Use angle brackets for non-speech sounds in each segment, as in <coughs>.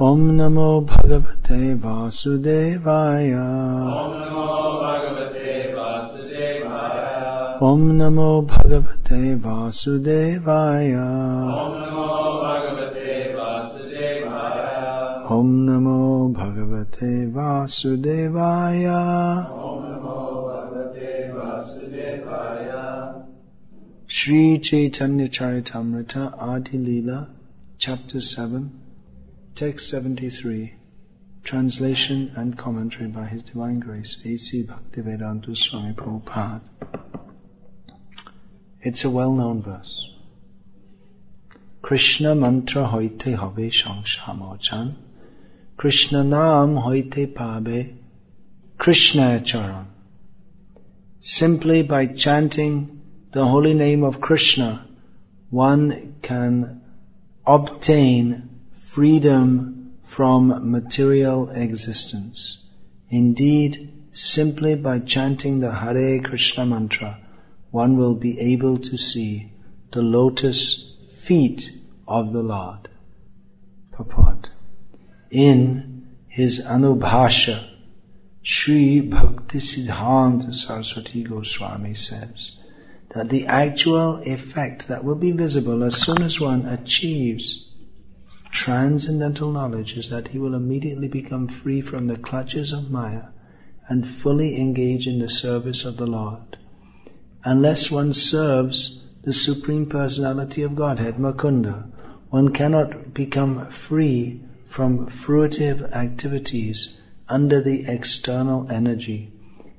ॐ नमो भगवते वासुदेवाय। ॐ नमो भगवते वासुदेवाय। ॐ नमो भगवते वासुदेवाय। भगवते Chaitanya Charitamrita Adi Leela, Chapter 7, Text 73, Translation and Commentary by His Divine Grace A.C. Bhaktivedanta Swami Prabhupada. It's a well-known verse. Krishna mantra hoite hobe shangshamochan, Krishna naam hoite pabe, Krishna charan. Simply by chanting the holy name of Krishna, one can obtain freedom from material existence. Indeed, simply by chanting the Hare Krishna mantra, one will be able to see the lotus feet of the Lord. Purport. In his Anubhashya, Sri Bhakti Siddhanta Saraswati Goswami says, that the actual effect that will be visible as soon as one achieves transcendental knowledge is that he will immediately become free from the clutches of Maya and fully engage in the service of the Lord. Unless one serves the Supreme Personality of Godhead, Mukunda, one cannot become free from fruitive activities under the external energy.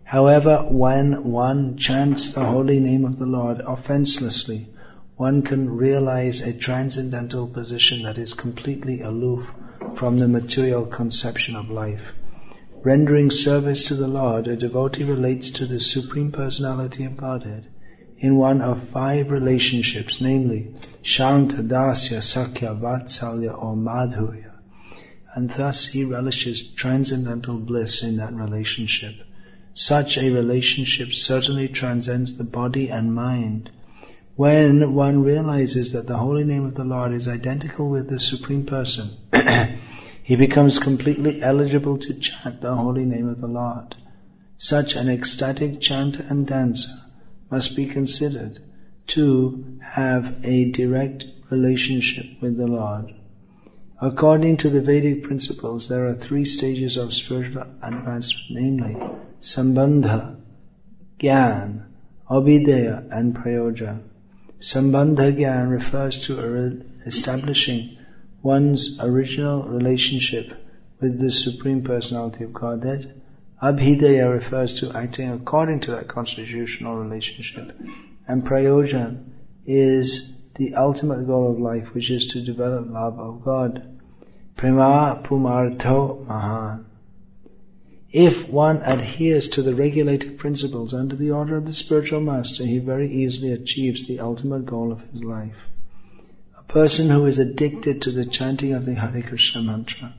However, when one chants the holy name of the Lord offenselessly, one can realize a transcendental position that is completely aloof from the material conception of life. Rendering service to the Lord, a devotee relates to the Supreme Personality of Godhead in one of five relationships, namely Shanta, Dasya, Sakhya, Vatsalya, or Madhurya. And thus he relishes transcendental bliss in that relationship. Such a relationship certainly transcends the body and mind. When one realizes that the holy name of the Lord is identical with the Supreme Person, <clears throat> he becomes completely eligible to chant the holy name of the Lord. Such an ecstatic chanter and dancer must be considered to have a direct relationship with the Lord. According to the Vedic principles, there are three stages of spiritual advancement, namely Sambandha, Gyan, Abhidheya, and Prayoja. Sambandha Gyan refers to establishing one's original relationship with the Supreme Personality of Godhead. Abhidheya refers to acting according to that constitutional relationship. And Prayojan is the ultimate goal of life, which is to develop love of God. Prema Pumartho Mahan. If one adheres to the regulated principles under the order of the spiritual master, he very easily achieves the ultimate goal of his life. A person who is addicted to the chanting of the Hare Krishna mantra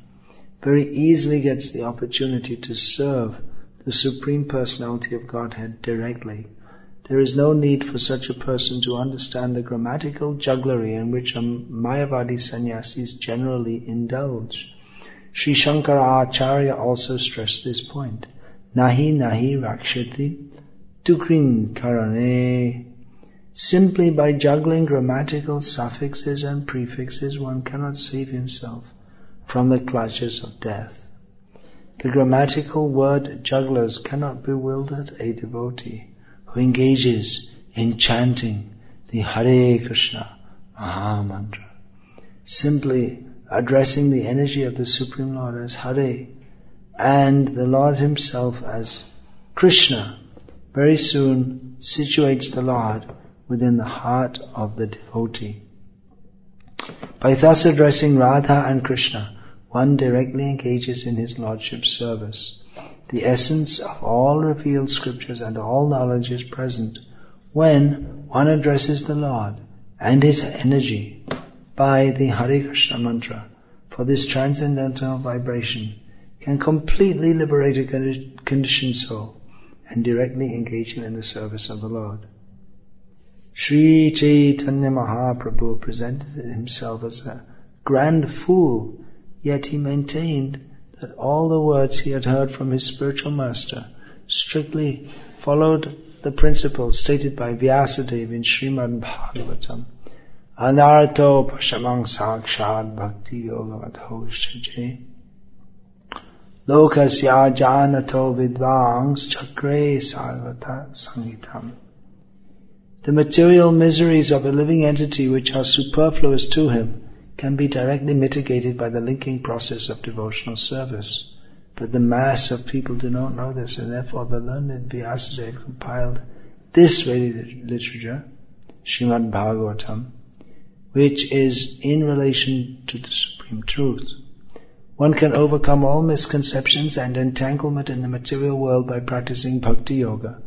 very easily gets the opportunity to serve the Supreme Personality of Godhead directly. There is no need for such a person to understand the grammatical jugglery in which a Mayavadi sannyasis generally indulge. Sri Shankara Acharya also stressed this point. Nahi nahi rakshati tukrin karane. Simply by juggling grammatical suffixes and prefixes, one cannot save himself from the clutches of death. The grammatical word jugglers cannot bewilder a devotee who engages in chanting the Hare Krishna Maha Mantra. Simply addressing the energy of the Supreme Lord as Hare and the Lord Himself as Krishna very soon situates the Lord within the heart of the devotee. By thus addressing Radha and Krishna, one directly engages in his Lordship's service. The essence of all revealed scriptures and all knowledge is present when one addresses the Lord and his energy by the Hare Krishna mantra, for this transcendental vibration can completely liberate a conditioned soul and directly engage him in the service of the Lord. Sri Chaitanya Mahaprabhu presented himself as a grand fool Yet he maintained that all the words he had heard from his spiritual master strictly followed the principles stated by Vyasadeva in Srimad Bhagavatam. Anarto pashamang sakshad bhakti janato vidvangs chakre sarvata sangitam. The material miseries of a living entity which are superfluous to him can be directly mitigated by the linking process of devotional service. But the mass of people do not know this, and therefore the learned Vyasadeva compiled this Vedic literature, Srimad Bhagavatam, which is in relation to the Supreme Truth. One can overcome all misconceptions and entanglement in the material world by practicing Bhakti Yoga.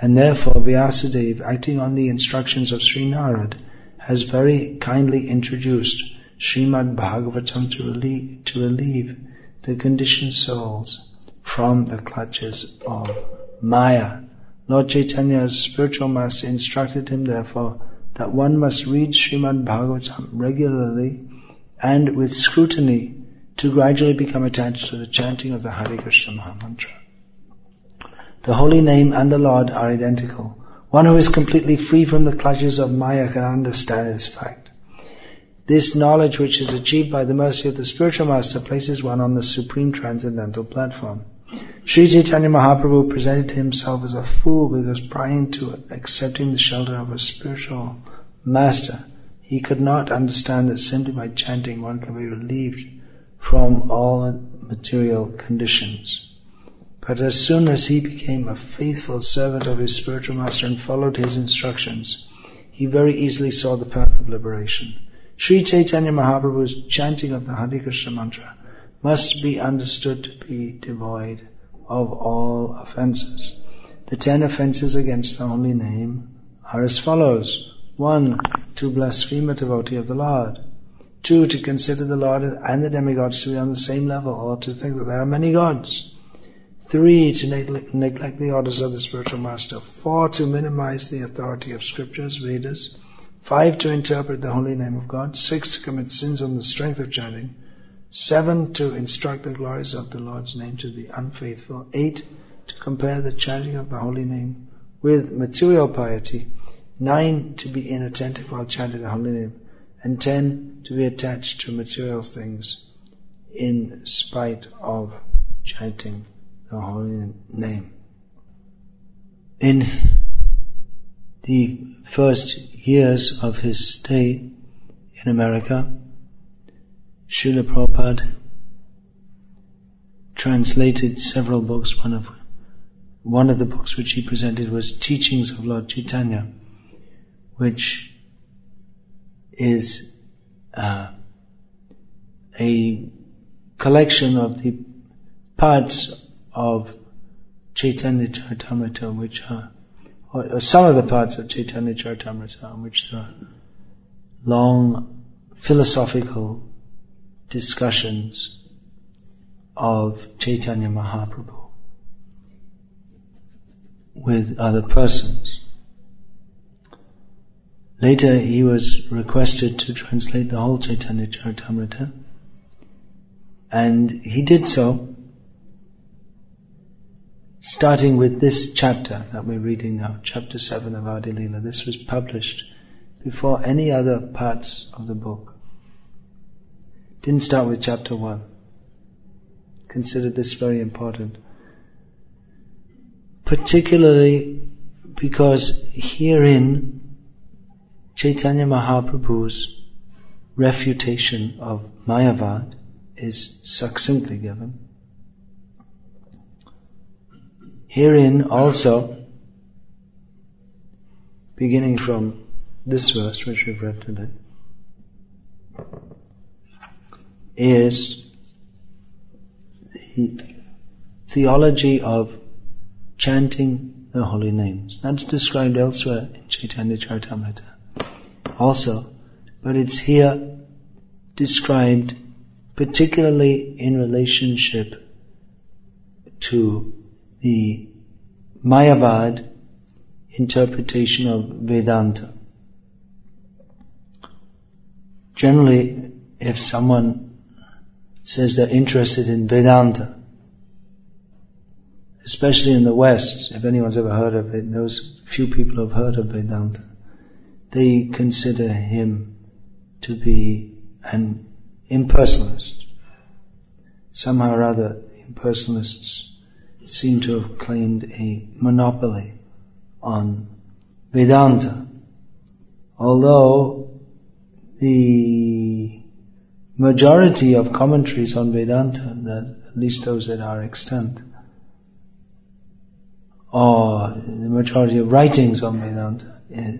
And therefore Vyasadeva, acting on the instructions of Sri Narad, has very kindly introduced Srimad Bhagavatam to relieve, to relieve the conditioned souls from the clutches of Maya. Lord Chaitanya's spiritual master instructed him therefore that one must read Srimad Bhagavatam regularly and with scrutiny to gradually become attached to the chanting of the Hare Krishna Maha Mantra. The holy name and the Lord are identical. One who is completely free from the clutches of Maya can understand this fact. This knowledge which is achieved by the mercy of the spiritual master places one on the supreme transcendental platform. Sri Chaitanya Mahaprabhu presented himself as a fool because prior to accepting the shelter of a spiritual master, he could not understand that simply by chanting one can be relieved from all material conditions. But as soon as he became a faithful servant of his spiritual master and followed his instructions, he very easily saw the path of liberation. Sri Chaitanya Mahaprabhu's chanting of the Hare Krishna mantra must be understood to be devoid of all offenses. The ten offenses against the holy name are as follows. One, to blaspheme a devotee of the Lord. Two, to consider the Lord and the demigods to be on the same level or to think that there are many gods. Three, to neglect the orders of the spiritual master. Four, to minimize the authority of scriptures, Vedas. Five, to interpret the holy name of God. Six, to commit sins on the strength of chanting. Seven, to instruct the glories of the Lord's name to the unfaithful. Eight, to compare the chanting of the holy name with material piety. Nine, to be inattentive while chanting the holy name. And ten, to be attached to material things in spite of chanting the holy name. In the first years of his stay in America, Srila Prabhupada translated several books. One of one of the books which he presented was Teachings of Lord Chaitanya, which is uh, a collection of the parts of Chaitanya Charitamrita, which are or, some of the parts of Chaitanya Charitamrita, which are long philosophical discussions of Chaitanya Mahaprabhu with other persons. Later he was requested to translate the whole Chaitanya Charitamrita and he did so starting with this chapter that we're reading now, chapter 7 of Adi Leela. This was published before any other parts of the book. Didn't start with chapter 1. Consider this very important. Particularly because herein Chaitanya Mahaprabhu's refutation of Mayavad is succinctly given. Herein also, beginning from this verse which we've read today, is the theology of chanting the holy names. That's described elsewhere in Chaitanya Charitamrita also, but it's here described particularly in relationship to the Mayavad interpretation of Vedanta. Generally, if someone says they're interested in Vedanta. Especially in the West, if anyone's ever heard of it, those few people have heard of Vedanta, they consider him to be an impersonalist. Somehow or other, impersonalists seem to have claimed a monopoly on Vedanta. Although the majority of commentaries on Vedanta, that at least those that are extant, or the majority of writings on Vedanta eh,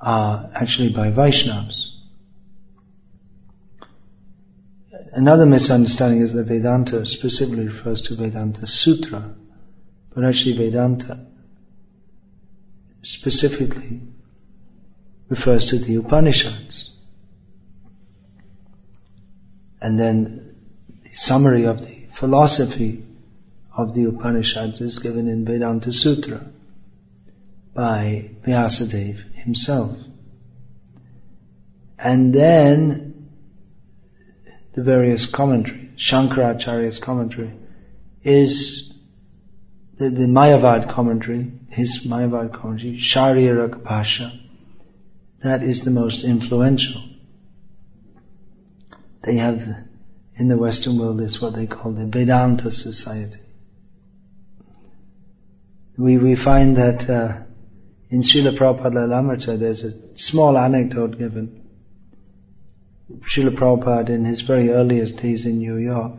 are actually by Vaishnavas. Another misunderstanding is that Vedanta specifically refers to Vedanta Sutra, but actually Vedanta specifically refers to the Upanishads. And then the summary of the philosophy of the Upanishads is given in Vedanta Sutra by Vyasadeva himself. And then the various commentaries, Shankaracharya's commentary is the, the Mayavad commentary, his Mayavad commentary, Sharirak Bhashya. That is the most influential. They have, in the Western world, is what they call the Vedanta Society. We, we find that uh, in Srila Prabhupada there's a small anecdote given. Srila Prabhupada in his very earliest days in New York,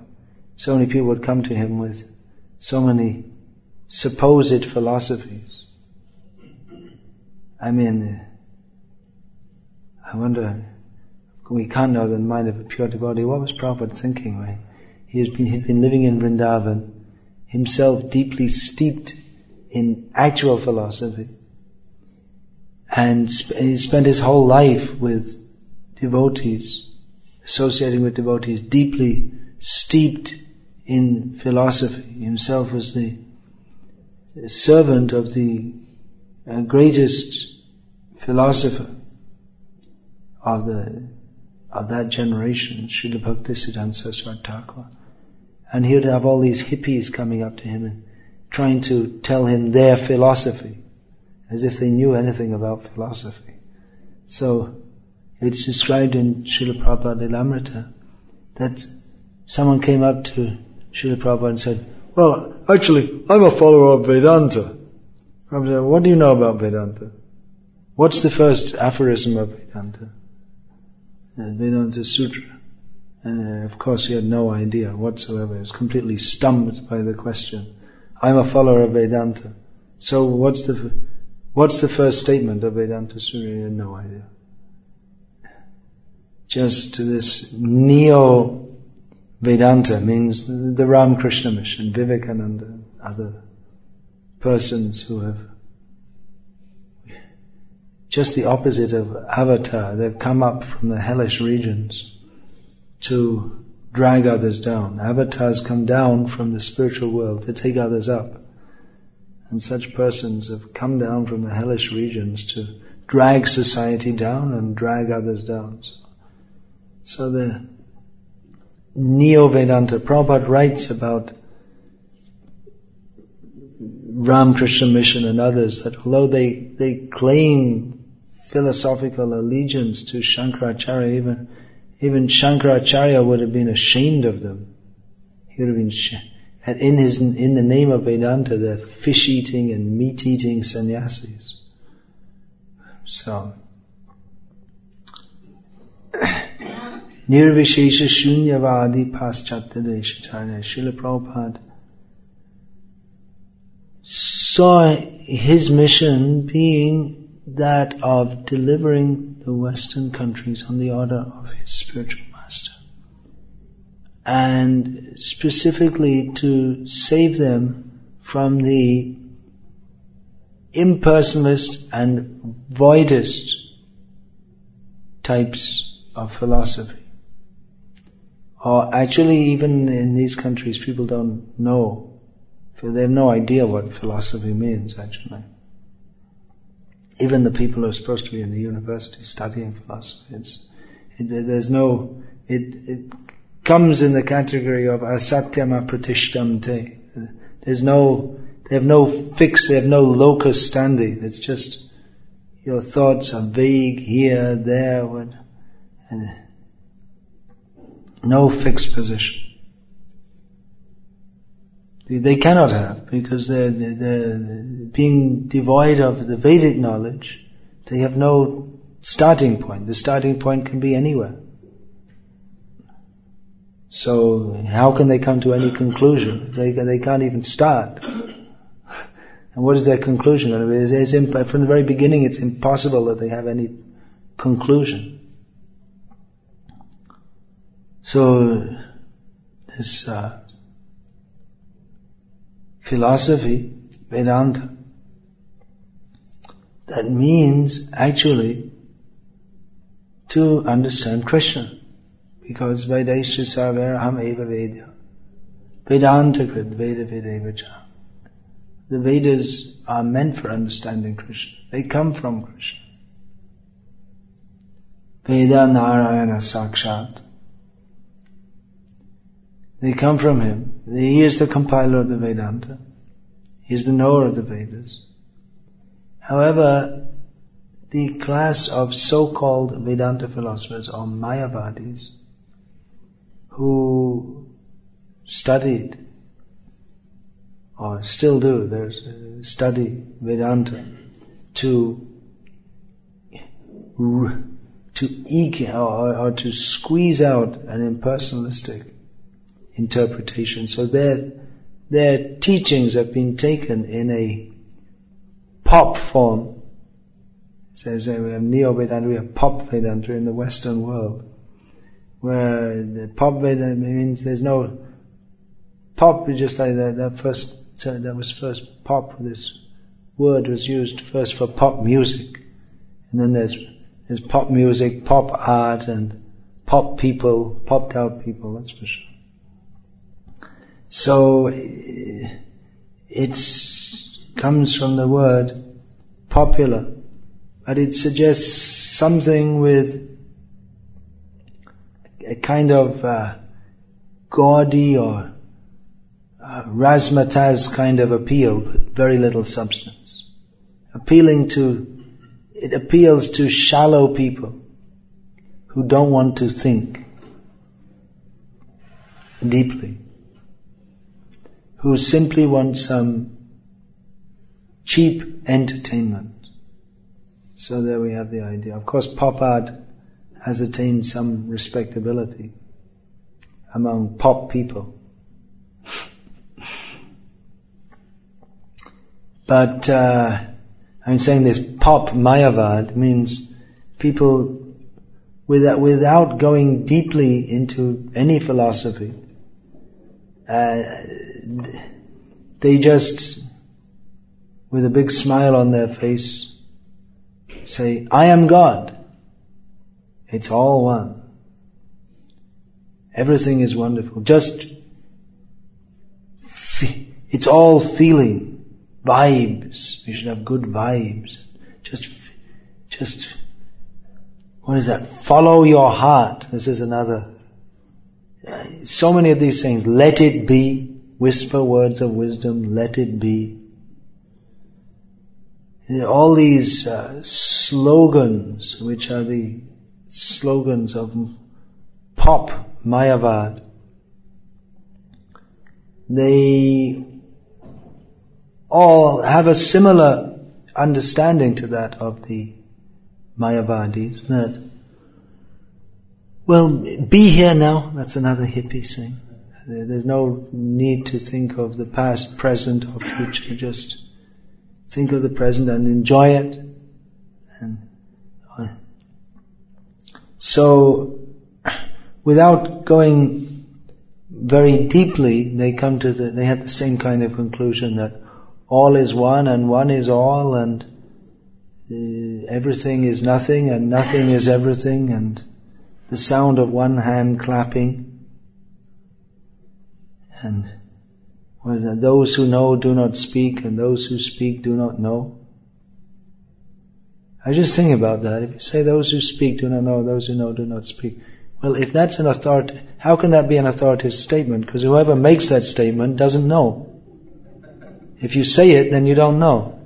so many people would come to him with so many supposed philosophies. I mean, I wonder, we can't know the mind of a pure devotee. What was Prabhupada thinking, right? He has been, he's been living in Vrindavan, himself deeply steeped in actual philosophy. And he spent his whole life with devotees, associating with devotees, deeply steeped in philosophy. Himself was the servant of the uh, greatest philosopher of the of that generation, Srila Bhaktisiddhanta Saraswati Thakur. And he would have all these hippies coming up to him and trying to tell him their philosophy, as if they knew anything about philosophy. So, it's described in Srila Prabhupada Lilamrita that someone came up to Srila Prabhupada and said, well, actually, I'm a follower of Vedanta. Prabhupada said, what do you know about Vedanta? What's the first aphorism of Vedanta? Uh, Vedanta Sutra. And uh, of course he had no idea whatsoever. He was completely stumped by the question. I'm a follower of Vedanta. So what's the what's the first statement of Vedanta Sutra? He had no idea. Just to this neo Vedanta means the Ramakrishna mission, Vivekananda, other persons who have just the opposite of avatar. They've come up from the hellish regions to drag others down. Avatars come down from the spiritual world to take others up. And such persons have come down from the hellish regions to drag society down and drag others down. So the Neo-Vedanta, Prabhupada writes about Ram Ramakrishna Mission and others that although they, they claim philosophical allegiance to Shankaracharya, even even Shankaracharya would have been ashamed of them. He would have been, and in his, in the name of Vedanta, they're fish-eating and meat-eating sannyasis. So, Nirvishesha Shunyavadi Paschatya Deshacharya, Srila Prabhupada saw his mission being that of delivering the Western countries on the order of his spiritual master. And specifically to save them from the impersonalist and voidist types of philosophy. Or actually even in these countries people don't know, they have no idea what philosophy means actually even the people who are supposed to be in the university studying philosophy, it, there's no, it, it, comes in the category of asatyam apratishtam te. There's no, they have no fix, they have no locus standi. It's just your thoughts are vague here, there, and no fixed position. They cannot have because they're, they're being devoid of the Vedic knowledge. They have no starting point. The starting point can be anywhere. So how can they come to any conclusion? They, they can't even start. And what is their conclusion? It's, it's imp- from the very beginning, it's impossible that they have any conclusion. So this uh, philosophy, Vedanta, that means actually to understand Krishna. Because Vedaisha Sarvaraham Eva Veda. Vedanta Krit Veda Vedevacha. The Vedas are meant for understanding Krishna. They come from Krishna. Veda Narayana Sakshat. They come from him. He is the compiler of the Vedanta. He is the knower of the Vedas. However, the class of so-called Vedanta philosophers or Mayavadis who studied or still do, there's uh, study Vedanta to to eke or, or to squeeze out an impersonalistic interpretation. So their their teachings have been taken in a pop form. Says uh, so we have Neo Vedanta, we have pop Vedanta in the Western world, where the pop Vedanta means there's no pop just like that. That first that was first pop. This word was used first for pop music, and then there's there's pop music, pop art, and pop people, popped out people. That's for sure. So it comes from the word popular, but it suggests something with a kind of uh, gaudy or uh, razzmatazz kind of appeal, but very little substance. Appealing to, it appeals to shallow people who don't want to think deeply who simply want some cheap entertainment. So there we have the idea. Of course, pop art has attained some respectability among pop people. But uh, I'm saying this pop Mayavad means people without, without going deeply into any philosophy, uh, they just, with a big smile on their face, say, I am God. It's all one. Everything is wonderful. Just, it's all feeling, vibes. We should have good vibes. Just, just, what is that? Follow your heart. This is another. Uh, so many of these things. Let it be whisper words of wisdom, let it be. All these uh, slogans, which are the slogans of pop Mayavad, they all have a similar understanding to that of the Mayavadis, that, well, be here now, that's another hippie thing. There's no need to think of the past, present, or future. Just think of the present and enjoy it. And uh, so, without going very deeply, they come to the, they have the same kind of conclusion that all is one and one is all and uh, everything is nothing and nothing is everything and the sound of one hand clapping and what is that? Those who know do not speak, and those who speak do not know. I just think about that. If you say those who speak do not know, those who know do not speak, Well, if that's an authority, how can that be an authoritative statement? Because whoever makes that statement doesn't know. If you say it, then you don't know.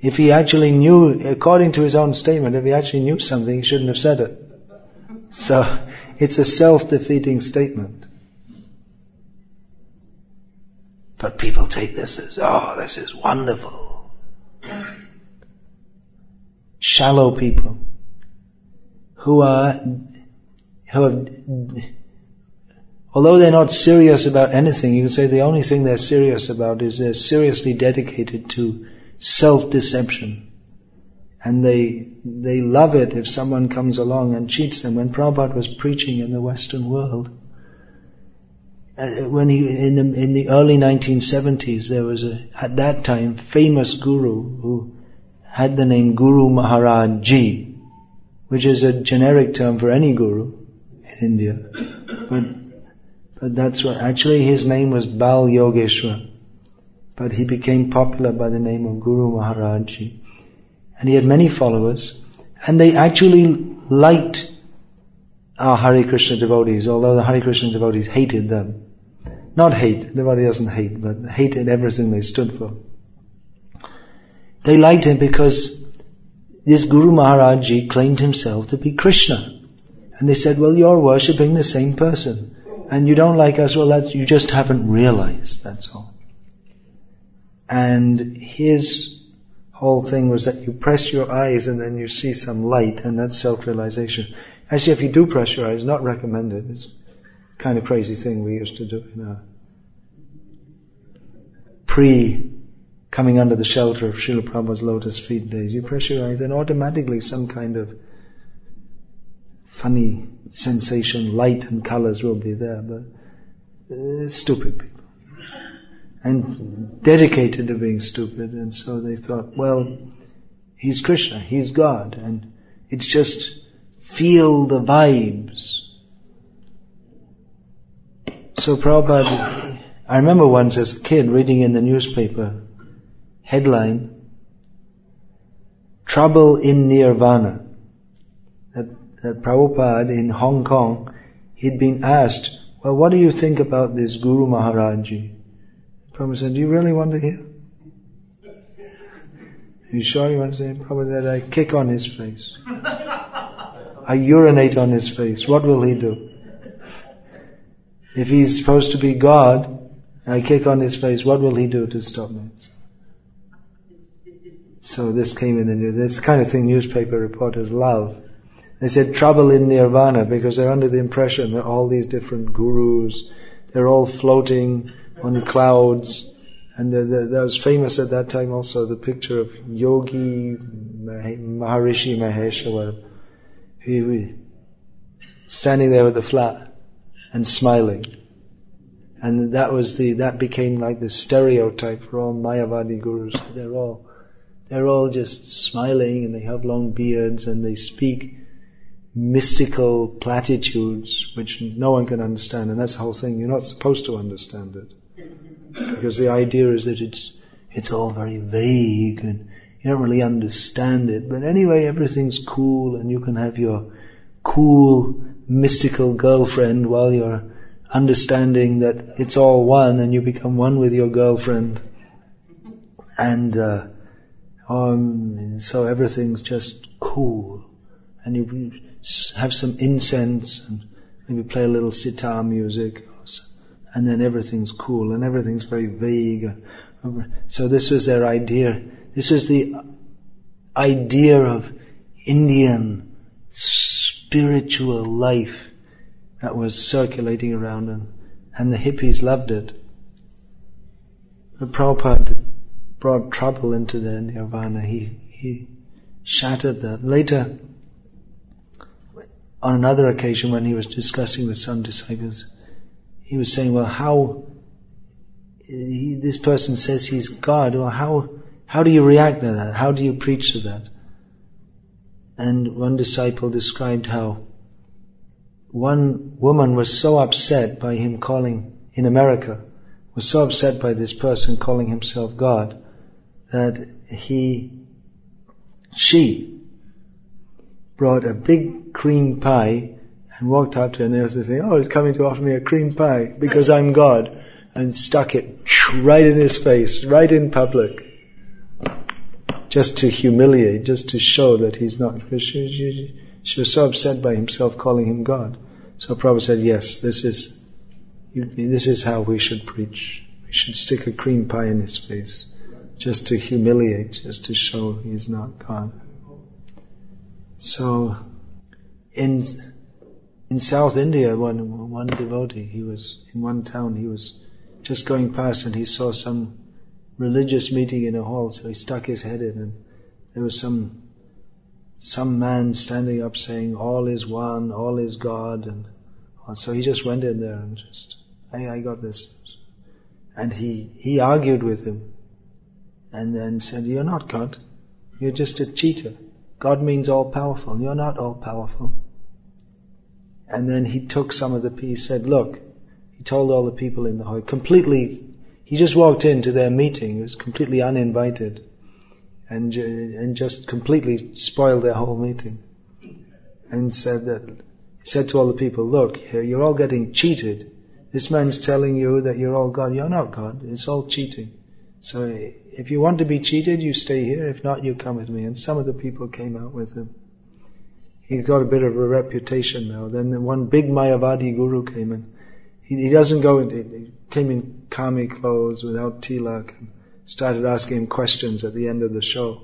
If he actually knew, according to his own statement, if he actually knew something, he shouldn't have said it. So, it's a self-defeating statement. But people take this as, oh, this is wonderful. Shallow people who are, who have, although they're not serious about anything, you can say the only thing they're serious about is they're seriously dedicated to self-deception. And they, they love it if someone comes along and cheats them. When Prabhupada was preaching in the Western world, Uh, when he, in the, in the early 1970s, there was a, at that time, famous guru who had the name Guru Maharaj Ji, which is a generic term for any guru in India. But, but that's what, actually his name was Bal Yogeshwar but he became popular by the name of Guru Maharaj Ji, And he had many followers, and they actually liked our Hare Krishna devotees, although the Hare Krishna devotees hated them. Not hate, devotee doesn't hate, but hated everything they stood for. They liked him because this Guru Maharaj claimed himself to be Krishna. And they said, well, you're worshipping the same person. And you don't like us, well, that's, you just haven't realized, that's all. And his whole thing was that you press your eyes and then you see some light and that's self-realization. Actually, if you do press your eyes, not recommended. It's kind of crazy thing we used to do in our pre coming under the shelter of Srila Prabhupada's lotus feet days. You press your eyes and automatically some kind of funny sensation, light and colors will be there, but uh, stupid people and dedicated to being stupid. And so they thought, well, he's Krishna, he's God, and it's just feel the vibes. So Prabhupada, I remember once as a kid reading in the newspaper, headline, Trouble in Nirvana. That, that Prabhupada in Hong Kong, he'd been asked, well, what do you think about this Guru Maharaji? Prabhupada said, do you really want to hear? You sure you want to say? Prabhupada said, I kick on his face. I urinate on his face. What will he do? If he's supposed to be God, I kick on his face, what will he do to stop me? So this came in the news. This kind of thing newspaper reporters love. They said trouble in nirvana because they're under the impression that all these different gurus, they're all floating on clouds. And the, the, that was famous at that time also, the picture of Yogi Maharishi Mahesh he standing there with the flat and smiling. And that was the, that became like the stereotype for all Mayavadi gurus. They're all, they're all just smiling and they have long beards and they speak mystical platitudes which no one can understand. And that's the whole thing. You're not supposed to understand it. Because the idea is that it's, it's all very vague and you don't really understand it. But anyway, everything's cool and you can have your cool, mystical girlfriend while you're understanding that it's all one and you become one with your girlfriend. And, uh, um, so everything's just cool. And you have some incense and maybe play a little sitar music and then everything's cool and everything's very vague. So this was their idea. This was the idea of Indian spiritual life that was circulating around them. And the hippies loved it. But Prabhupada brought trouble into their nirvana. He, he shattered that. Later, on another occasion when he was discussing with some disciples, he was saying, well, how he, this person says he's God, well, how how do you react to that? How do you preach to that? And one disciple described how one woman was so upset by him calling in America, was so upset by this person calling himself God, that he, she brought a big cream pie and walked up to her and they was saying, oh, he's coming to offer me a cream pie because I'm God and stuck it right in his face, right in public. Just to humiliate, just to show that he's not, she, she was so upset by himself calling him God. So Prabhupada said, yes, this is, this is how we should preach. We should stick a cream pie in his face, just to humiliate, just to show he's not God. So, in in South India, one one devotee, he was in one town. He was just going past, and he saw some religious meeting in a hall. So he stuck his head in, and there was some some man standing up saying, "All is one, all is God," and so he just went in there and just, "Hey, I got this," and he he argued with him, and then said, "You're not God. You're just a cheater." God means all powerful. You're not all powerful. And then he took some of the piece, said, look, he told all the people in the hall, completely, he just walked into their meeting, he was completely uninvited, and, uh, and just completely spoiled their whole meeting. And said that, said to all the people, look, you're all getting cheated. This man's telling you that you're all God. You're not God. It's all cheating. So if you want to be cheated, you stay here. If not, you come with me. And some of the people came out with him. He got a bit of a reputation now. Then one big Mayavadi guru came in. He, he doesn't go in, he came in karmi clothes without tilak started asking him questions at the end of the show.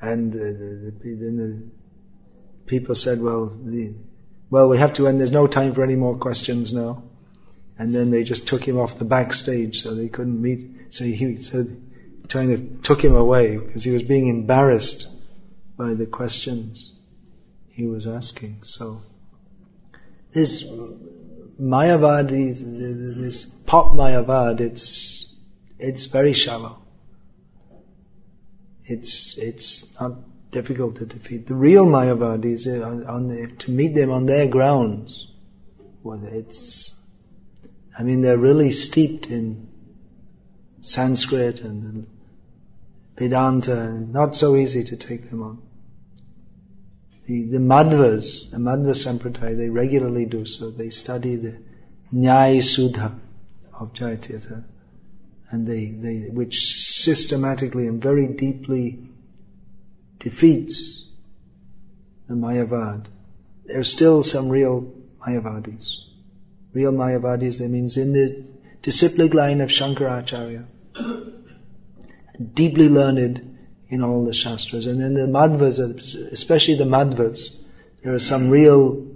And uh, then the people said, well, the, well, we have to end. There's no time for any more questions now. And then they just took him off the backstage so they couldn't meet. So he said, trying to took him away because he was being embarrassed by the questions he was asking. So this Mayavad, this pop Mayavad, it's it's very shallow. It's it's not difficult to defeat. The real Mayavadis uh, on, on the, to meet them on their grounds. Well, it's I mean they're really steeped in Sanskrit and Vedanta, and not so easy to take them on. The, the Madhvas, the Madhva Sampradaya, they regularly do so. They study the Nyaya Sudha of Jayatirtha, and they, they, which systematically and very deeply defeats the Mayavad. There are still some real Mayavadis. Real Mayavadis, that means in the disciplic line of Shankaracharya <coughs> deeply learned in all the Shastras. And then the Madhvas, especially the Madhvas, there are some real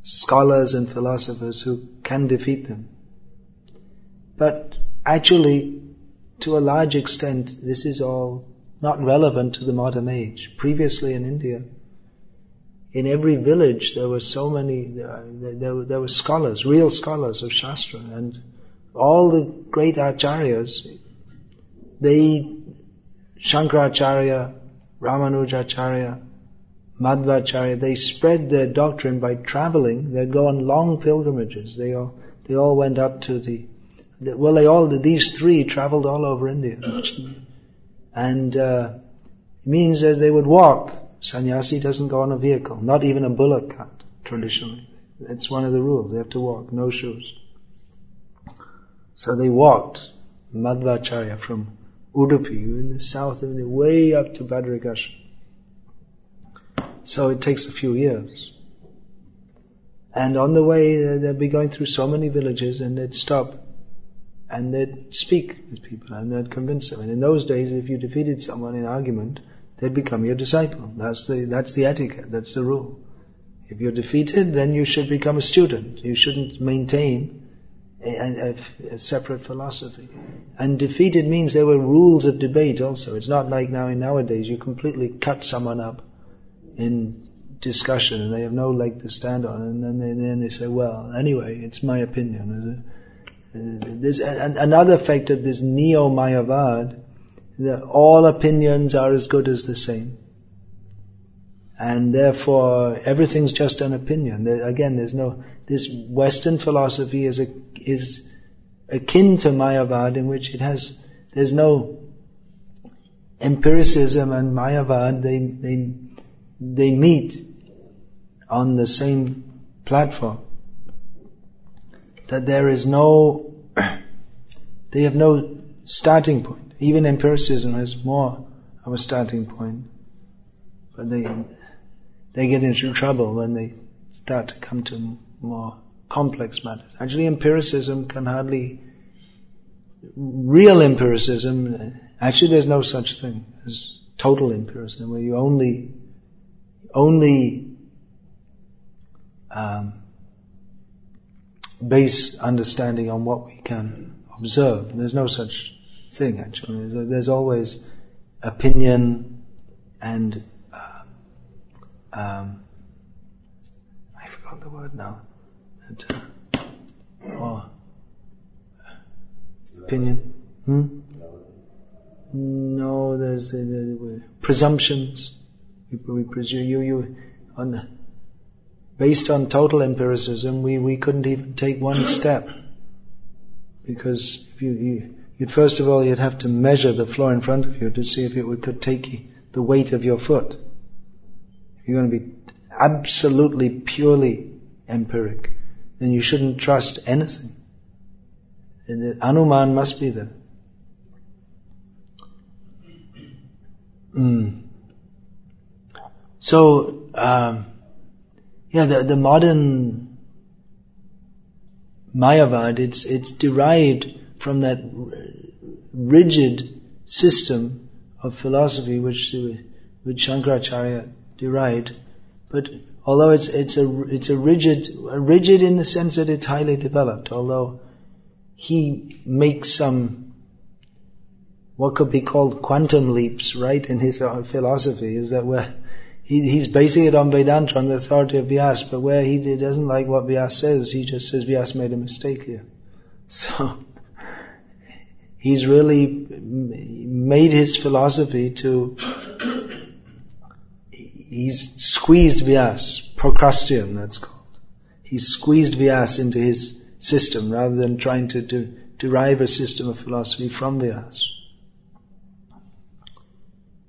scholars and philosophers who can defeat them. But actually, to a large extent, this is all not relevant to the modern age. Previously in India, in every village there were so many, there, there, there were scholars, real scholars of Shastra, and all the great acharyas, they, Shankaracharya, Ramanujacharya, Madhvacharya, they spread their doctrine by traveling. They'd go on long pilgrimages. They all, they all went up to the, well, they all, these three traveled all over India. And, uh, it means that they would walk. Sannyasi doesn't go on a vehicle, not even a bullock cart, traditionally. That's one of the rules. They have to walk, no shoes. So they walked, Madhvacharya from Udupi, in the south of India, way up to Bhadragasha. So it takes a few years. And on the way, they'd be going through so many villages and they'd stop and they'd speak with people and they'd convince them. And in those days, if you defeated someone in argument, they'd become your disciple. That's the, that's the etiquette, that's the rule. If you're defeated, then you should become a student. You shouldn't maintain a, a, a, separate philosophy. And defeated means there were rules of debate also. It's not like now nowadays you completely cut someone up in discussion and they have no leg to stand on and then they, then they say, well, anyway, it's my opinion. Uh, there's another effect of this neo-Mayavad, that all opinions are as good as the same. And therefore, everything's just an opinion. Again, there's no, this Western philosophy is a, is akin to Mayavad in which it has, there's no empiricism and Mayavad, they, they, they meet on the same platform, that there is no, <clears throat> they have no starting point. Even empiricism has more of a starting point. But they, they get into trouble when they start to come to more complex matters. Actually, empiricism can hardly, real empiricism, actually there's no such thing as total empiricism, where you only, only um, base understanding on what we can observe. There's no such thing actually. There's always opinion and uh, um, I forgot the word now. Oh, opinion. Hmm? No, there's uh, the, presumptions. We, we presume you you on the, based on total empiricism, we, we couldn't even take one <coughs> step because if you, you you'd first of all you'd have to measure the floor in front of you to see if it would, could take the weight of your foot. You're going to be absolutely purely empiric, then you shouldn't trust anything. And Anuman must be there. Mm. So, um, yeah, the, the modern Mayavad, it's, it's derived from that rigid system of philosophy which, which Shankaracharya derived. But although it's, it's a, it's a rigid, rigid in the sense that it's highly developed, although he makes some, what could be called quantum leaps, right, in his uh, philosophy, is that where he, he's basing it on Vedanta, on the authority of Vyas, but where he doesn't like what Vyas says, he just says Vyas made a mistake here. <laughs> So, he's really made his philosophy to, he's squeezed Vyas, Procrustean that's called. He's squeezed Vyas into his system rather than trying to de- derive a system of philosophy from Vyas.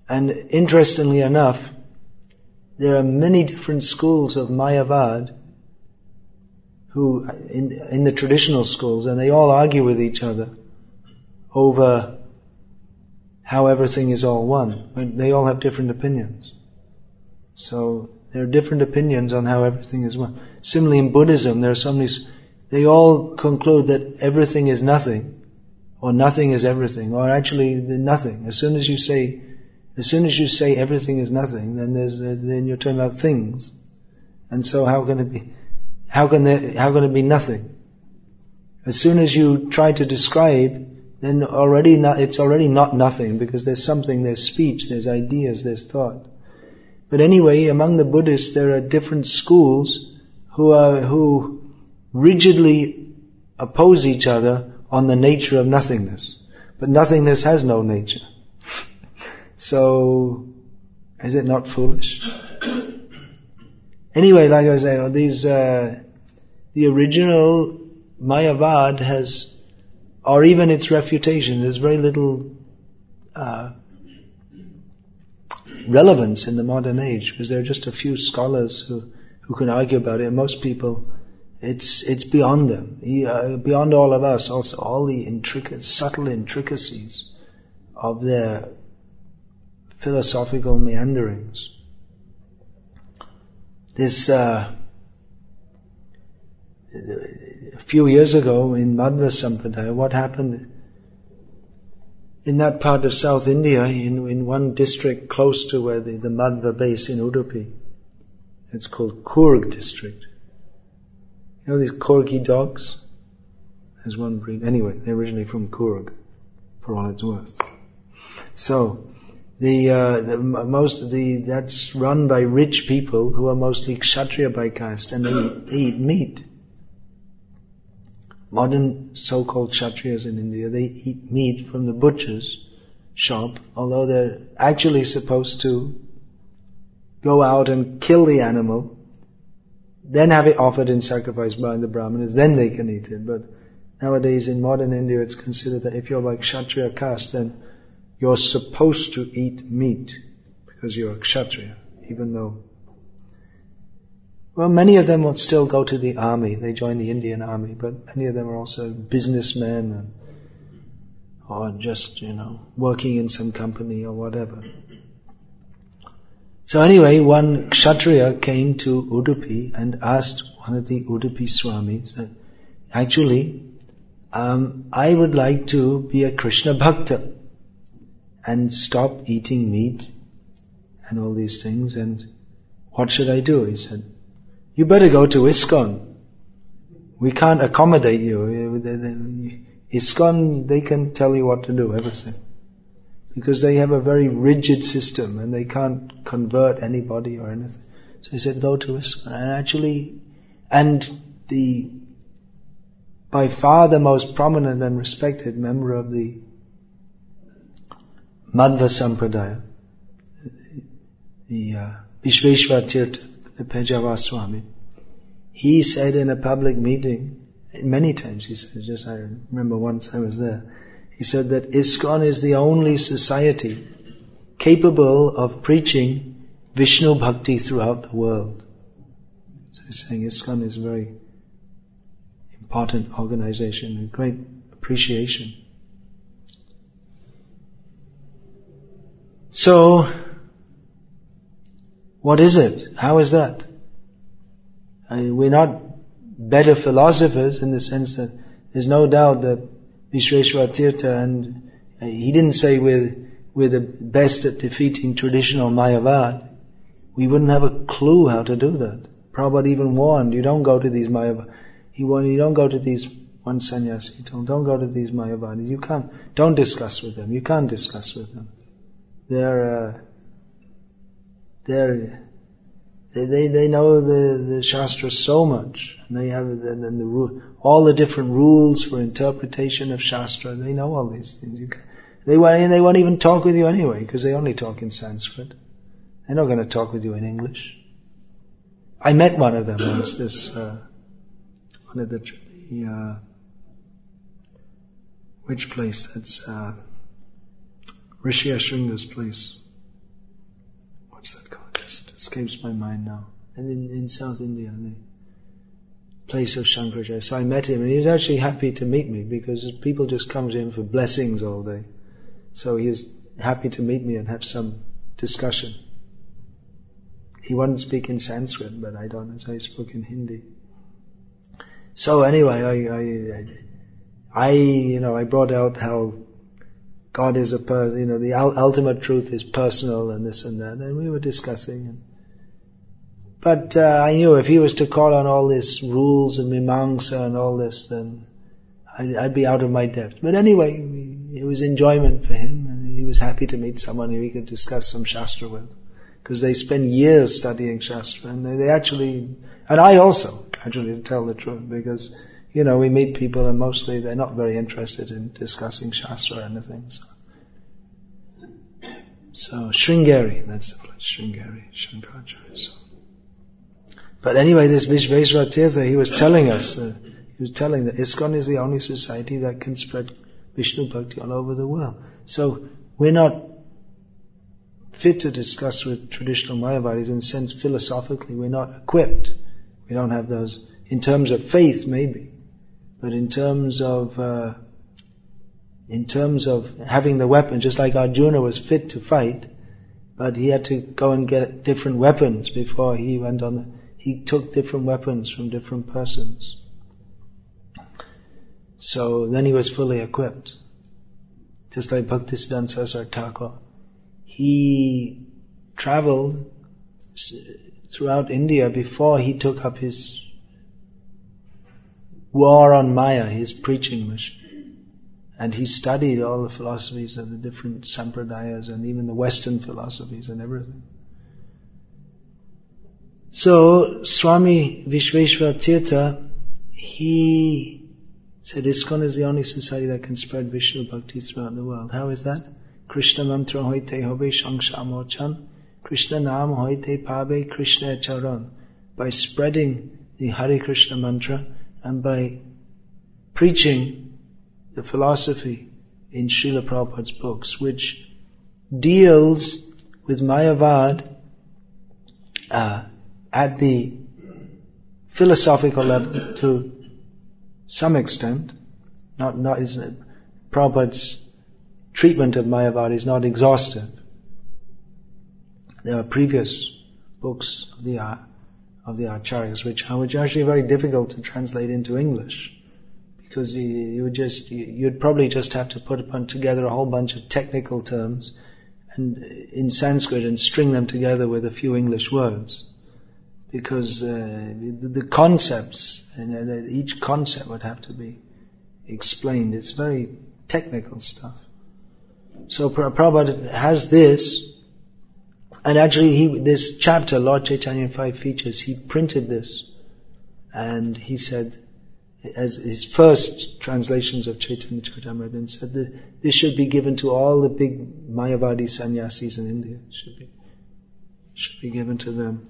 And interestingly enough, there are many different schools of Mayavad who, in, in the traditional schools, and they all argue with each other over how everything is all one. They all have different opinions. So there are different opinions on how everything is one. Similarly, in Buddhism, there are so many. They all conclude that everything is nothing, or nothing is everything, or actually nothing. As soon as you say as soon as you say everything is nothing, then there's then you're talking about things, and so how can it be? How can there? How can it be nothing? As soon as you try to describe, then already not, it's already not nothing because there's something, there's speech, there's ideas, there's thought. But anyway, among the Buddhists, there are different schools who are who rigidly oppose each other on the nature of nothingness. But nothingness has no nature. So, is it not foolish? Anyway, like I was saying, these, uh, the original Mayavad has, or even its refutation, there's very little uh, relevance in the modern age because there are just a few scholars who, who can argue about it. And most people, it's it's beyond them, uh, beyond all of us. Also, all the intricate, subtle intricacies of their philosophical meanderings. This, uh, a few years ago in Madhva Sampradaya, what happened in that part of South India, in, in one district close to where the, the Madhva base in Udupi, it's called Coorg district. You know these Corgi dogs? There's one breed. Anyway, they're originally from Coorg, for all it's worth. So, the, uh, the most the that's run by rich people who are mostly kshatriya by caste, and they eat meat. Modern so-called kshatriyas in India, they eat meat from the butcher's shop, although they're actually supposed to go out and kill the animal, then have it offered in sacrifice by the brahmanas, then they can eat it. But nowadays in modern India, it's considered that if you're like kshatriya caste, then you're supposed to eat meat because you're a kshatriya. even though well, many of them will still go to the army. They join the Indian army, but many of them are also businessmen and, or just, you know, working in some company or whatever. So anyway, one Kshatriya came to Udupi and asked one of the Udupi Swamis, actually, um, I would like to be a Krishna Bhakta and stop eating meat and all these things and what should I do? He said, you better go to ISKCON. We can't accommodate you. ISKCON, they can tell you what to do, everything. Because they have a very rigid system and they can't convert anybody or anything. So he said, go to ISKCON. And actually, and the, by far the most prominent and respected member of the Madhva Sampradaya, the uh, Tirtha, the Pejava Swami, he said in a public meeting, many times he said, just I remember once I was there, he said that ISKCON is the only society capable of preaching Vishnu Bhakti throughout the world. So he's saying ISKCON is a very important organization and great appreciation. So, what is it? How is that? I mean, we're not better philosophers in the sense that there's no doubt that Vishweshwar Tirtha and uh, he didn't say we're, we're the best at defeating traditional Mayavad. We wouldn't have a clue how to do that. Prabhupada even warned, you don't go to these Mayavad. He warned, you don't go to these, one sannyasi told, don't go to these Mayavadis. You can't, don't discuss with them. You can't discuss with them. They're, uh, they're, they, they, they know the, the Shastra so much, and they have the, the, the, all the different rules for interpretation of Shastra. They know all these things. Can, they won't, they won't even talk with you anyway, because they only talk in Sanskrit. They're not going to talk with you in English. I met one of them once. This uh, one of the, the uh, which place? That's uh, Rishyashringa's place. What's that called? Just escapes my mind now. And in, in South India, the place of Shankaracharya. So I met him, and he was actually happy to meet me because people just come to him for blessings all day. So he was happy to meet me and have some discussion. He wouldn't speak in Sanskrit, but I don't know, so he spoke in Hindi. So anyway, I, I, I, you know, I brought out how God is a person, you know, the ultimate truth is personal and this and that, and we were discussing. But uh, I knew if he was to call on all these rules and mimamsa and all this, then I'd, I'd, be out of my depth. But anyway, it was enjoyment for him, and he was happy to meet someone who he could discuss some shastra with, because they spend years studying shastra, and they, they actually, and I also, actually, to tell the truth, because you know, we meet people and mostly they're not very interested in discussing Shastra or anything. So, so that's the place, Sringeri, Shankaracharya. So. But anyway, this Vishveshwar Tirtha, he was telling us, uh, he was telling that ISKCON is the only society that can spread Vishnu Bhakti all over the world. So we're not fit to discuss with traditional Mayavadis in the sense philosophically we're not equipped. We don't have those, in terms of faith maybe. But in terms of uh, in terms of having the weapon, just like Arjuna was fit to fight, but he had to go and get different weapons before he went on. The, he took different weapons from different persons. So then he was fully equipped. Just like Bhaktisiddhanta Saraswati Thakur. He traveled throughout India before he took up his war on Maya, his preaching mission. And he studied all the philosophies of the different sampradayas and even the Western philosophies and everything. So, Swami Vishveshwar Tirtha, he said ISKCON is the only society that can spread Vishnu Bhakti throughout the world. How is that? Krishna mantra hoite hobe shangshamochan, Krishna nam hoite pabe Krishna charan. By spreading the Hare Krishna mantra, and by preaching the philosophy in Srila Prabhupada's books, which deals with Mayavad uh, at the philosophical level to some extent, not, not is Prabhupada's treatment of Mayavad is not exhaustive. There are previous books of the, of the Acharyas which are, which are actually very difficult to translate into English because you, you would just you'd probably just have to put together a whole bunch of technical terms and in Sanskrit and string them together with a few English words because uh, the, the, concepts and uh, each concept would have to be explained. It's very technical stuff. So Prabhupada has this, and actually he, this chapter, Lord Chaitanya Five Features, he printed this, and he said, as his first translations of Chaitanya Charitamrita, said that this should be given to all the big Mayavadi sannyasis in India. It should be, should be given to them.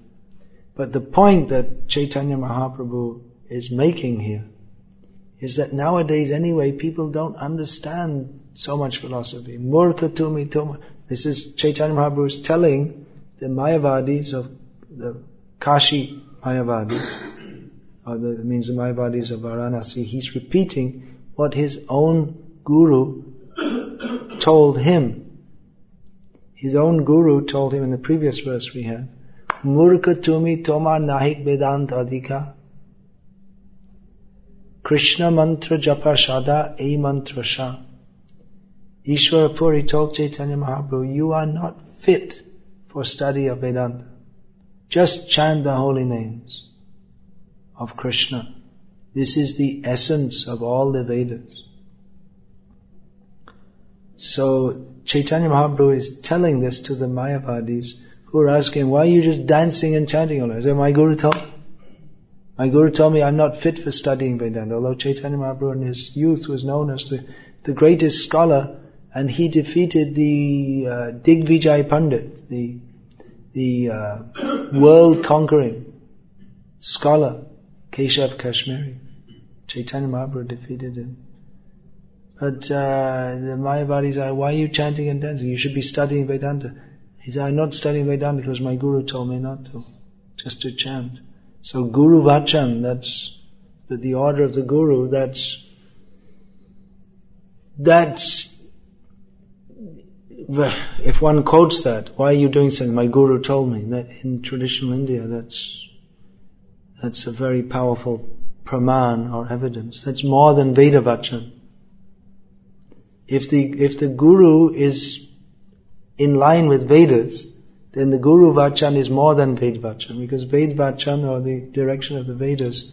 But the point that Chaitanya Mahaprabhu is making here is that nowadays anyway people don't understand so much philosophy. Murka tumi tuma. This is Chaitanya Mahaprabhu is telling the Mayavadis of the Kashi Mayavadis, or the, means the Mayavadis of Varanasi, he's repeating what his own guru told him. His own guru told him in the previous verse we had, Murka tumi toma nahik vedant adhika. Krishna mantra japa shada a mantra sha. Ishwara Puri told Chaitanya Mahaprabhu, you are not fit for study of Vedanta. Just chant the holy names of Krishna. This is the essence of all the Vedas. So Chaitanya Mahaprabhu is telling this to the Mayavadis who are asking, why are you just dancing and chanting all I said, my Guru told me. My Guru told me I'm not fit for studying Vedanta. Although Chaitanya Mahaprabhu in his youth was known as the, the greatest scholar, and he defeated the uh, Digvijay Pandit, the, the uh, <coughs> world conquering scholar, Keshav Kashmiri. Chaitanya Mahaprabhu defeated him. But uh, the Mayavadis are, why are you chanting and dancing? You should be studying Vedanta. He said, I'm not studying Vedanta because my guru told me not to, just to chant. So Guru Vachan, that's the, the order of the Guru, that's, that's, if one quotes that, why are you doing something? My Guru told me that in traditional India, that's, that's a very powerful praman or evidence. That's more than Veda Vachan. If the, if the Guru is in line with Vedas, then the Guru Vachan is more than Ved Vachan, because Ved Vachan or the direction of the Vedas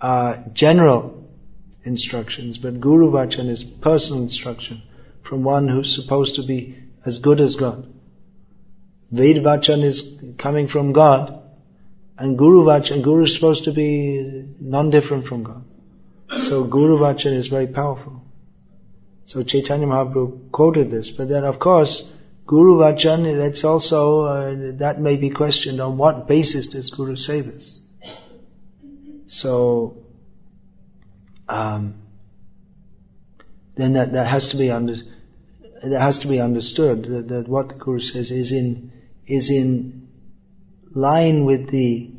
are general instructions, but Guru Vachan is personal instruction from one who's supposed to be as good as God. Ved Vachan is coming from God, and Guru Vachan, Guru is supposed to be non-different from God. So Guru Vachan is very powerful. So Chaitanya Mahaprabhu quoted this, but then of course, Guru Vachan, that's also, uh, that may be questioned on what basis does Guru say this. So, um, then that, that has to be under, that has to be understood that, that what the Guru says is in, is in line with the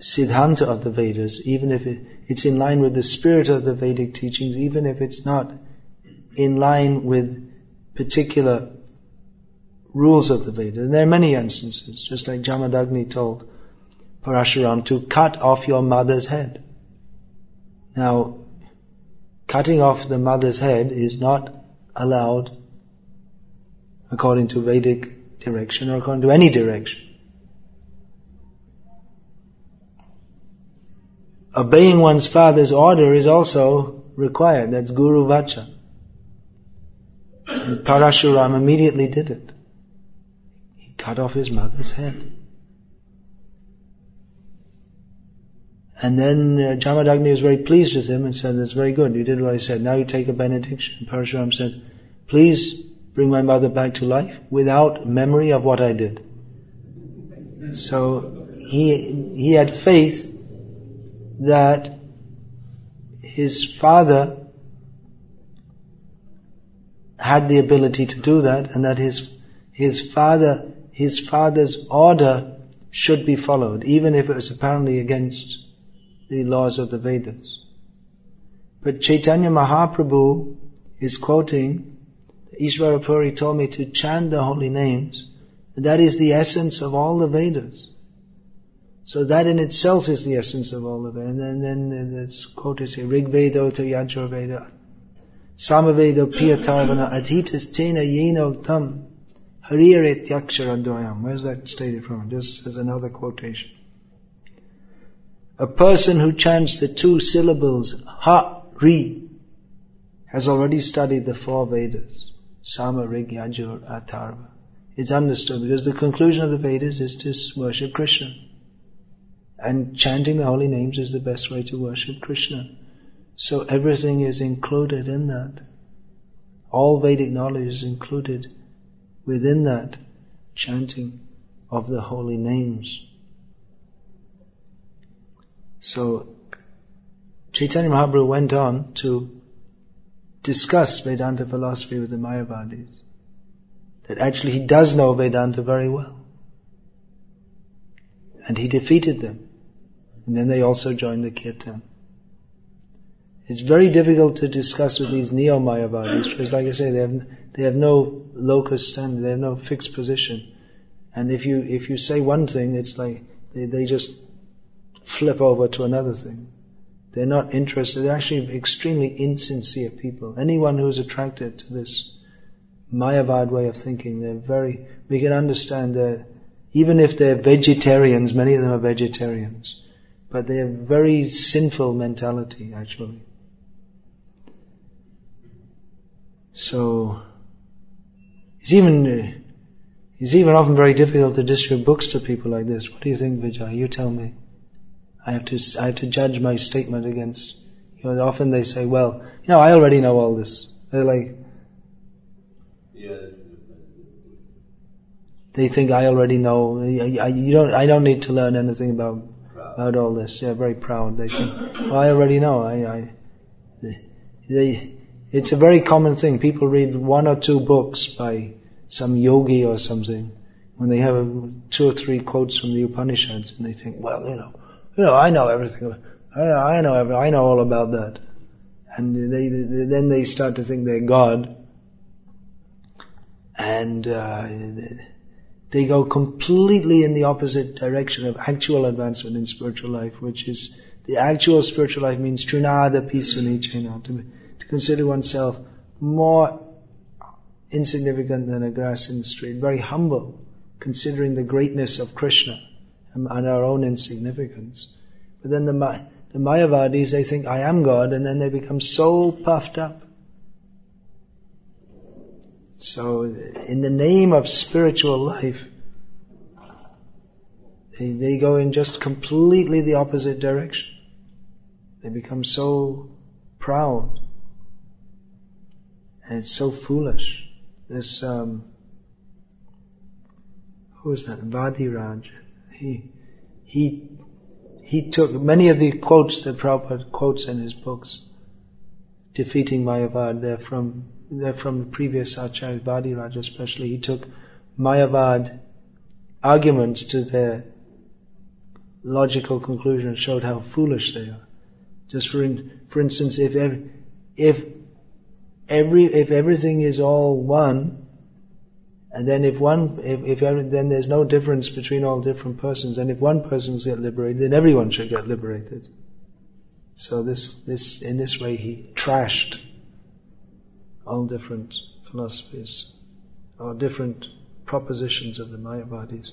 Siddhanta of the Vedas, even if it, it's in line with the spirit of the Vedic teachings, even if it's not in line with particular rules of the Veda. And there are many instances, just like Jamadagni told Parashuram to cut off your mother's head. Now, cutting off the mother's head is not allowed according to Vedic direction or according to any direction. Obeying one's father's order is also required. That's Guru Vacha. And Parashuram immediately did it. He cut off his mother's head. And then uh, Jamadagni was very pleased with him and said, that's very good, you did what I said, now you take a benediction. Parashuram said, please bring my mother back to life without memory of what I did. So he, he had faith that his father had the ability to do that and that his, his father his father's order should be followed, even if it was apparently against the laws of the Vedas. But Chaitanya Mahaprabhu is quoting, Ishvara Puri told me to chant the holy names. And That is the essence of all the Vedas. So that in itself is the essence of all of it. And then, then this quote is here, Rig Veda to Yajur Veda, Samaveda Piyatarvana Adhitas Tena Yeno Tam Hariret Yaksharadoyam. Where's that stated from? Just as another quotation. A person who chants the two syllables Ha Ri has already studied the four Vedas. Sama, Rig, Yajur, Atharva. It's understood because the conclusion of the Vedas is to worship Krishna. And chanting the holy names is the best way to worship Krishna. So everything is included in that. All Vedic knowledge is included within that chanting of the holy names. So Chaitanya Mahaprabhu went on to discuss Vedanta philosophy with the Mayavadis. That actually he does know Vedanta very well. And he defeated them. And then they also joined the kirtan. It's very difficult to discuss with these neo-Mayavadis because like I say, they have, they have no locus standi, they have no fixed position. And if you, if you say one thing, it's like, they, they just flip over to another thing. They're not interested, they're actually extremely insincere people. Anyone who's attracted to this Mayavad way of thinking, they're very, we can understand that even if they're vegetarians, many of them are vegetarians but they have very sinful mentality actually. So it's even it's even often very difficult to distribute books to people like this. What do you think, Vijay? You tell me. I have to I have to judge my statement against. You know, often they say, "Well, you know, I already know all this." They're like, Yeah. they think I already know. I, I, you don't. I don't need to learn anything about about all this. Yeah, very proud. They think, well, I already know. I, I, they, it's a very common thing. People read one or two books by some yogi or something when they have two or three quotes from the Upanishads, and they think, well, you know, you know, I know everything. I know, I know, every, I know all about that. And they, they, then they start to think they're God, and uh, they go completely in the opposite direction of actual advancement in spiritual life, which is the actual spiritual life means trinad api sunichena, to, to consider oneself more insignificant than a grass in the street, very humble, considering the greatness of Krishna and, and our own insignificance. But then the, the Mayavadis, they think, I am God, and then they become so puffed up. So, in the name of spiritual life, they, they go in just completely the opposite direction. They become so proud. And it's so foolish. This, um, who is that? Vadiraj. He, he, he took many of the quotes that Prabhupada quotes in his books, defeating Mayavad, they're from they're from the previous Acharya Vadiraj especially, he took Mayavad arguments to their logical conclusion and showed how foolish they are. Just for in, for instance, if every, if every if everything is all one, and then if one if, if every, then there's no difference between all different persons, and if one person get liberated, then everyone should get liberated. So this this in this way he trashed all different philosophies or different propositions of the Mayavadis.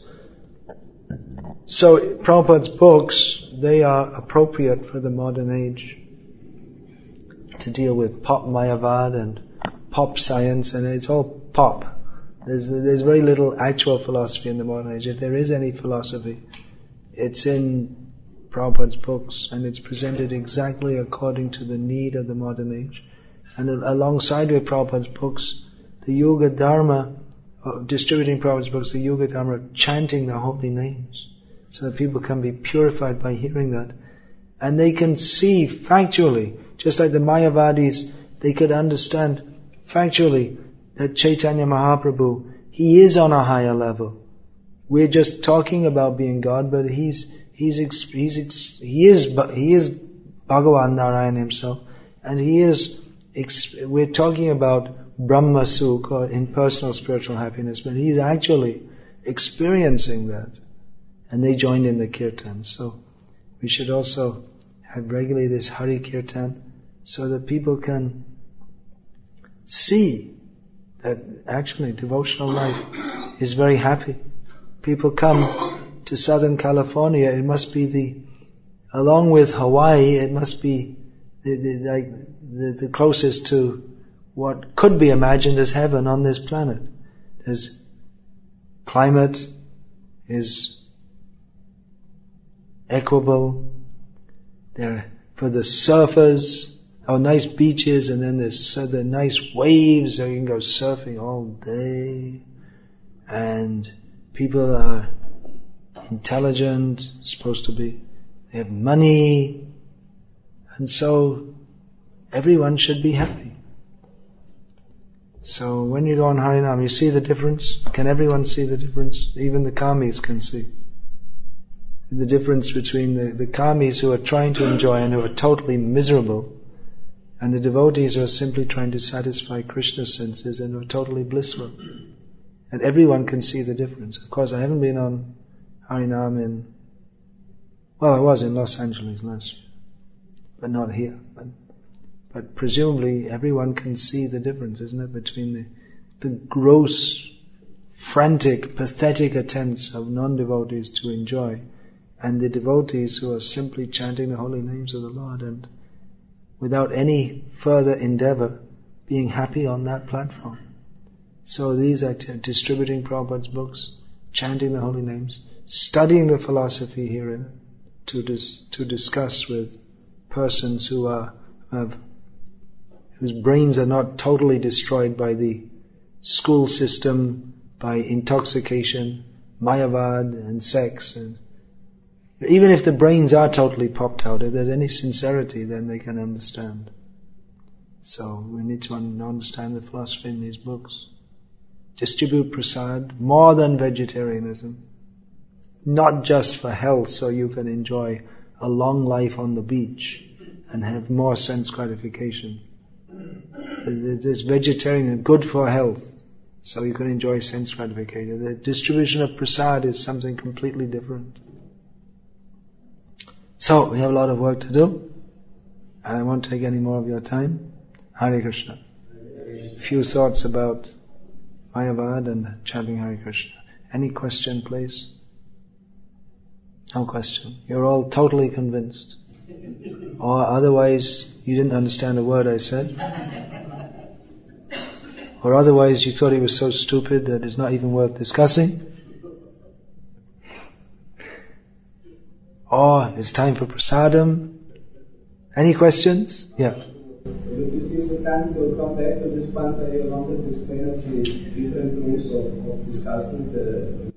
So Prabhupada's books, they are appropriate for the modern age to deal with pop Mayavad and pop science and it's all pop. There's, there's very little actual philosophy in the modern age. If there is any philosophy, it's in Prabhupada's books and it's presented exactly according to the need of the modern age. And alongside with Prabhupada's books, the Yuga Dharma, uh, distributing Prabhupada's books, the Yuga Dharma, chanting the holy names, so that people can be purified by hearing that. And they can see factually, just like the Mayavadis, they could understand factually that Chaitanya Mahaprabhu, he is on a higher level. we're just talking about being God, but he's he's he's he is he is Bhagavan Narayan himself, and he is we're talking about Brahma Sukha or impersonal spiritual happiness, but he's actually experiencing that, and they joined in the kirtan. So we should also have regularly this Hari Kirtan, so that people can see that actually devotional life is very happy people come to Southern California, it must be the, along with Hawaii, it must be the, the, like the, the closest to what could be imagined as heaven on this planet. There's climate is equable. There, for the surfers, oh, nice beaches, and then there's the nice waves, so you can go surfing all day. And people are intelligent, supposed to be, they have money, and so everyone should be happy. So when you go on Harinam, you see the difference? Can everyone see the difference? Even the karmis can see. The difference between the, the karmis who are trying to enjoy and who are totally miserable, and the devotees are simply trying to satisfy Krishna's senses and are totally blissful. And everyone can see the difference. Of course, I haven't been on Harinam in, well, I was in Los Angeles last year, but not here. But, but presumably everyone can see the difference, isn't it, between the, the gross, frantic, pathetic attempts of non-devotees to enjoy and the devotees who are simply chanting the holy names of the Lord and without any further endeavor being happy on that platform. So these are distributing Prabhupada's books, chanting the holy names, studying the philosophy herein to dis- to discuss with persons who are whose brains are not totally destroyed by the school system, by intoxication, mayavad and sex. And even if the brains are totally popped out, if there's any sincerity, then they can understand. So we need to understand the philosophy in these books distribute prasad more than vegetarianism. Not just for health so you can enjoy a long life on the beach and have more sense gratification. This vegetarian good for health so you can enjoy sense gratification. The distribution of prasad is something completely different. So, we have a lot of work to do. and I won't take any more of your time. Hare Krishna. A few thoughts about Mayavad and chanting Hare Krishna. Any question, please? No question. You're all totally convinced. Or otherwise, you didn't understand a word I said. Or otherwise, you thought he was so stupid that it's not even worth discussing. Or it's time for prasadam. Any questions? Yeah.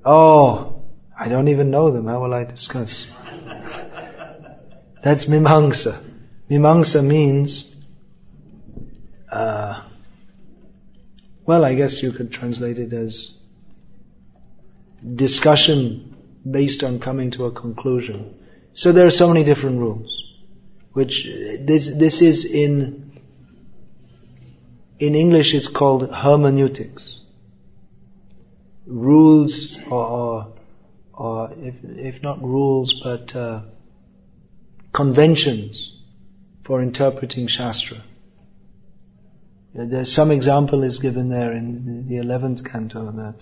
Oh, I don't even know them. How will I discuss? <laughs> That's mimamsa. Mimamsa means, uh, well, I guess you could translate it as discussion based on coming to a conclusion. So there are so many different rules, which this this is in in English it's called hermeneutics. Rules or, or if, if not rules, but uh, conventions for interpreting Shastra. There's some example is given there in the 11th canto of that.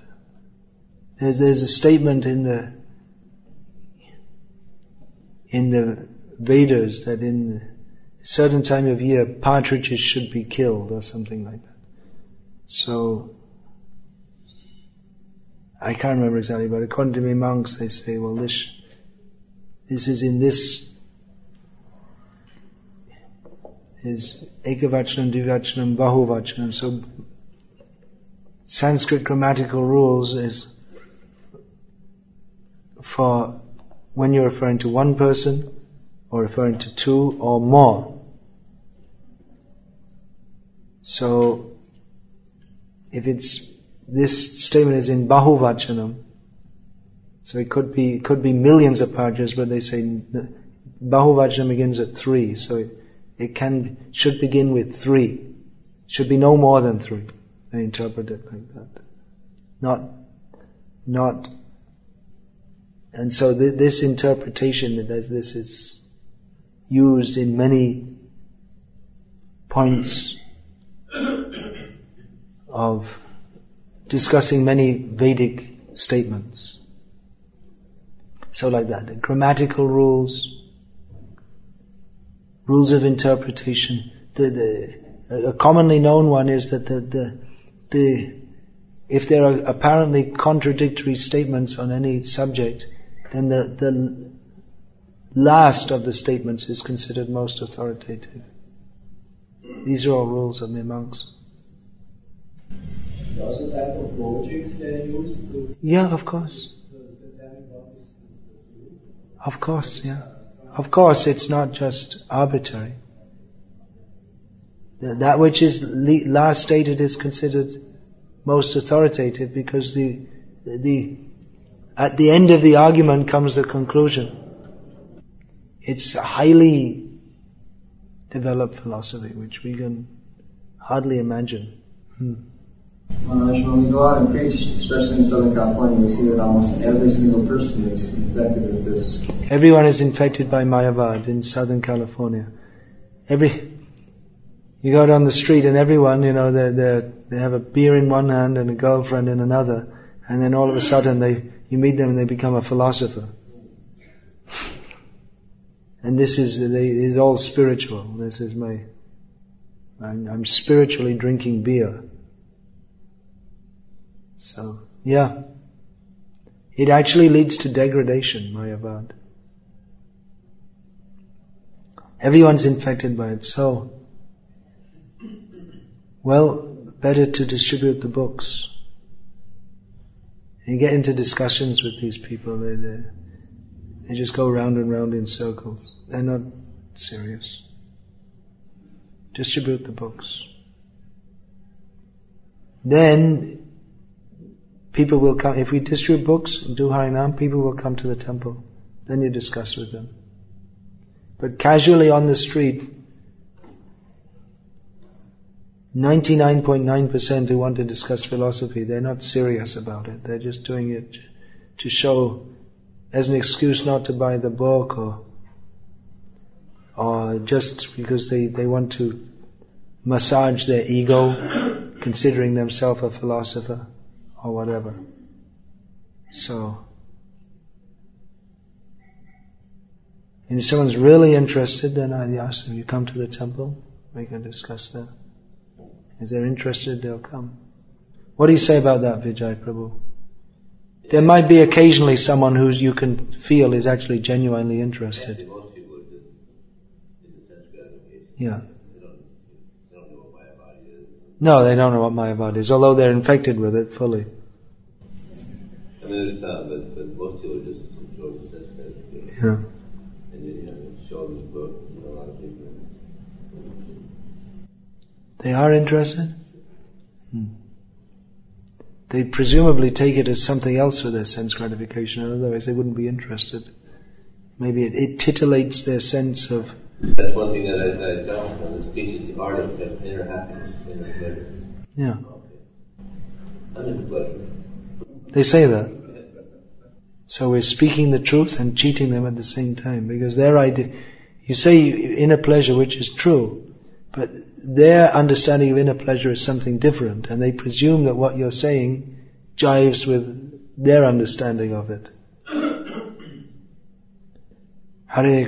There's, there's a statement in the in the Vedas that in a certain time of year partridges should be killed or something like that. So, I can't remember exactly, but according to me monks, they say, well, this, this is in this, is ekavachanam, dvivachanam, bahuvachanam. So, Sanskrit grammatical rules is for when you're referring to one person, or referring to two or more. So, if it's, this statement is in Bahuvachanam, So it could be, it could be millions of pajas, but they say Bahuvachana begins at three, so it, it can, should begin with three. Should be no more than three. They interpret it like that. Not, not, and so th- this interpretation, that this is used in many points of discussing many Vedic statements. So like that, the grammatical rules, rules of interpretation. The, the, a commonly known one is that the, the, the, if there are apparently contradictory statements on any subject, then the, the last of the statements is considered most authoritative. These are all rules of the monks. Also type of logics they use Yeah, of course. determine what is true. Of course, yeah. Of course, it's not just arbitrary. That which is last stated is considered most authoritative because the, the, at the end of the argument comes the conclusion. It's a highly developed philosophy which we can hardly imagine. Hmm. Maharaj, when we go out and preach, especially in Southern California, we see that almost every single person is infected with this. Everyone is infected by Mayavad in Southern California. Every, you go down the street and everyone, you know, they they they have a beer in one hand and a girlfriend in another, and then all of a sudden they, you meet them and they become a philosopher. And this is, they, is all spiritual. This is my, I'm, I'm spiritually drinking beer. So, yeah. It actually leads to degradation, Mayavad. Everyone's infected by it, so, well, better to distribute the books. You get into discussions with these people, they, they, they just go round and round in circles. They're not serious. Distribute the books. Then, people will come, if we distribute books and do Harinam, people will come to the temple. Then you discuss with them. But casually on the street, 99.9% who want to discuss philosophy, they're not serious about it. They're just doing it to show as an excuse not to buy the book or or just because they, they want to massage their ego, considering themselves a philosopher or whatever. So, and if someone's really interested, then I ask them, you come to the temple, we can discuss that. If they're interested, they'll come. What do you say about that, Vijay Prabhu? There might be occasionally someone who you can feel is actually genuinely interested. Most people just in the sense gratification. Yeah. They don't, they don't know what Mayavad is. No, they don't know what Mayavad is, although they're infected with it fully. I mean, some, but, but most people just enjoying the sense gratification. Yeah. And then, you show them the book, you know, a lot of people. They are interested? Hmm. They presumably take it as something else for their sense gratification, otherwise they wouldn't be interested. Maybe it, it titillates their sense of, That's one thing that I, that I tell them on the speech is the art of inner happiness, inner pleasure. yeah. Okay. I'm into pleasure. They say that. So we're speaking the truth and cheating them at the same time because their idea, you say inner pleasure, which is true, but their understanding of inner pleasure is something different and they presume that what you're saying jives with their understanding of it. <coughs> Hare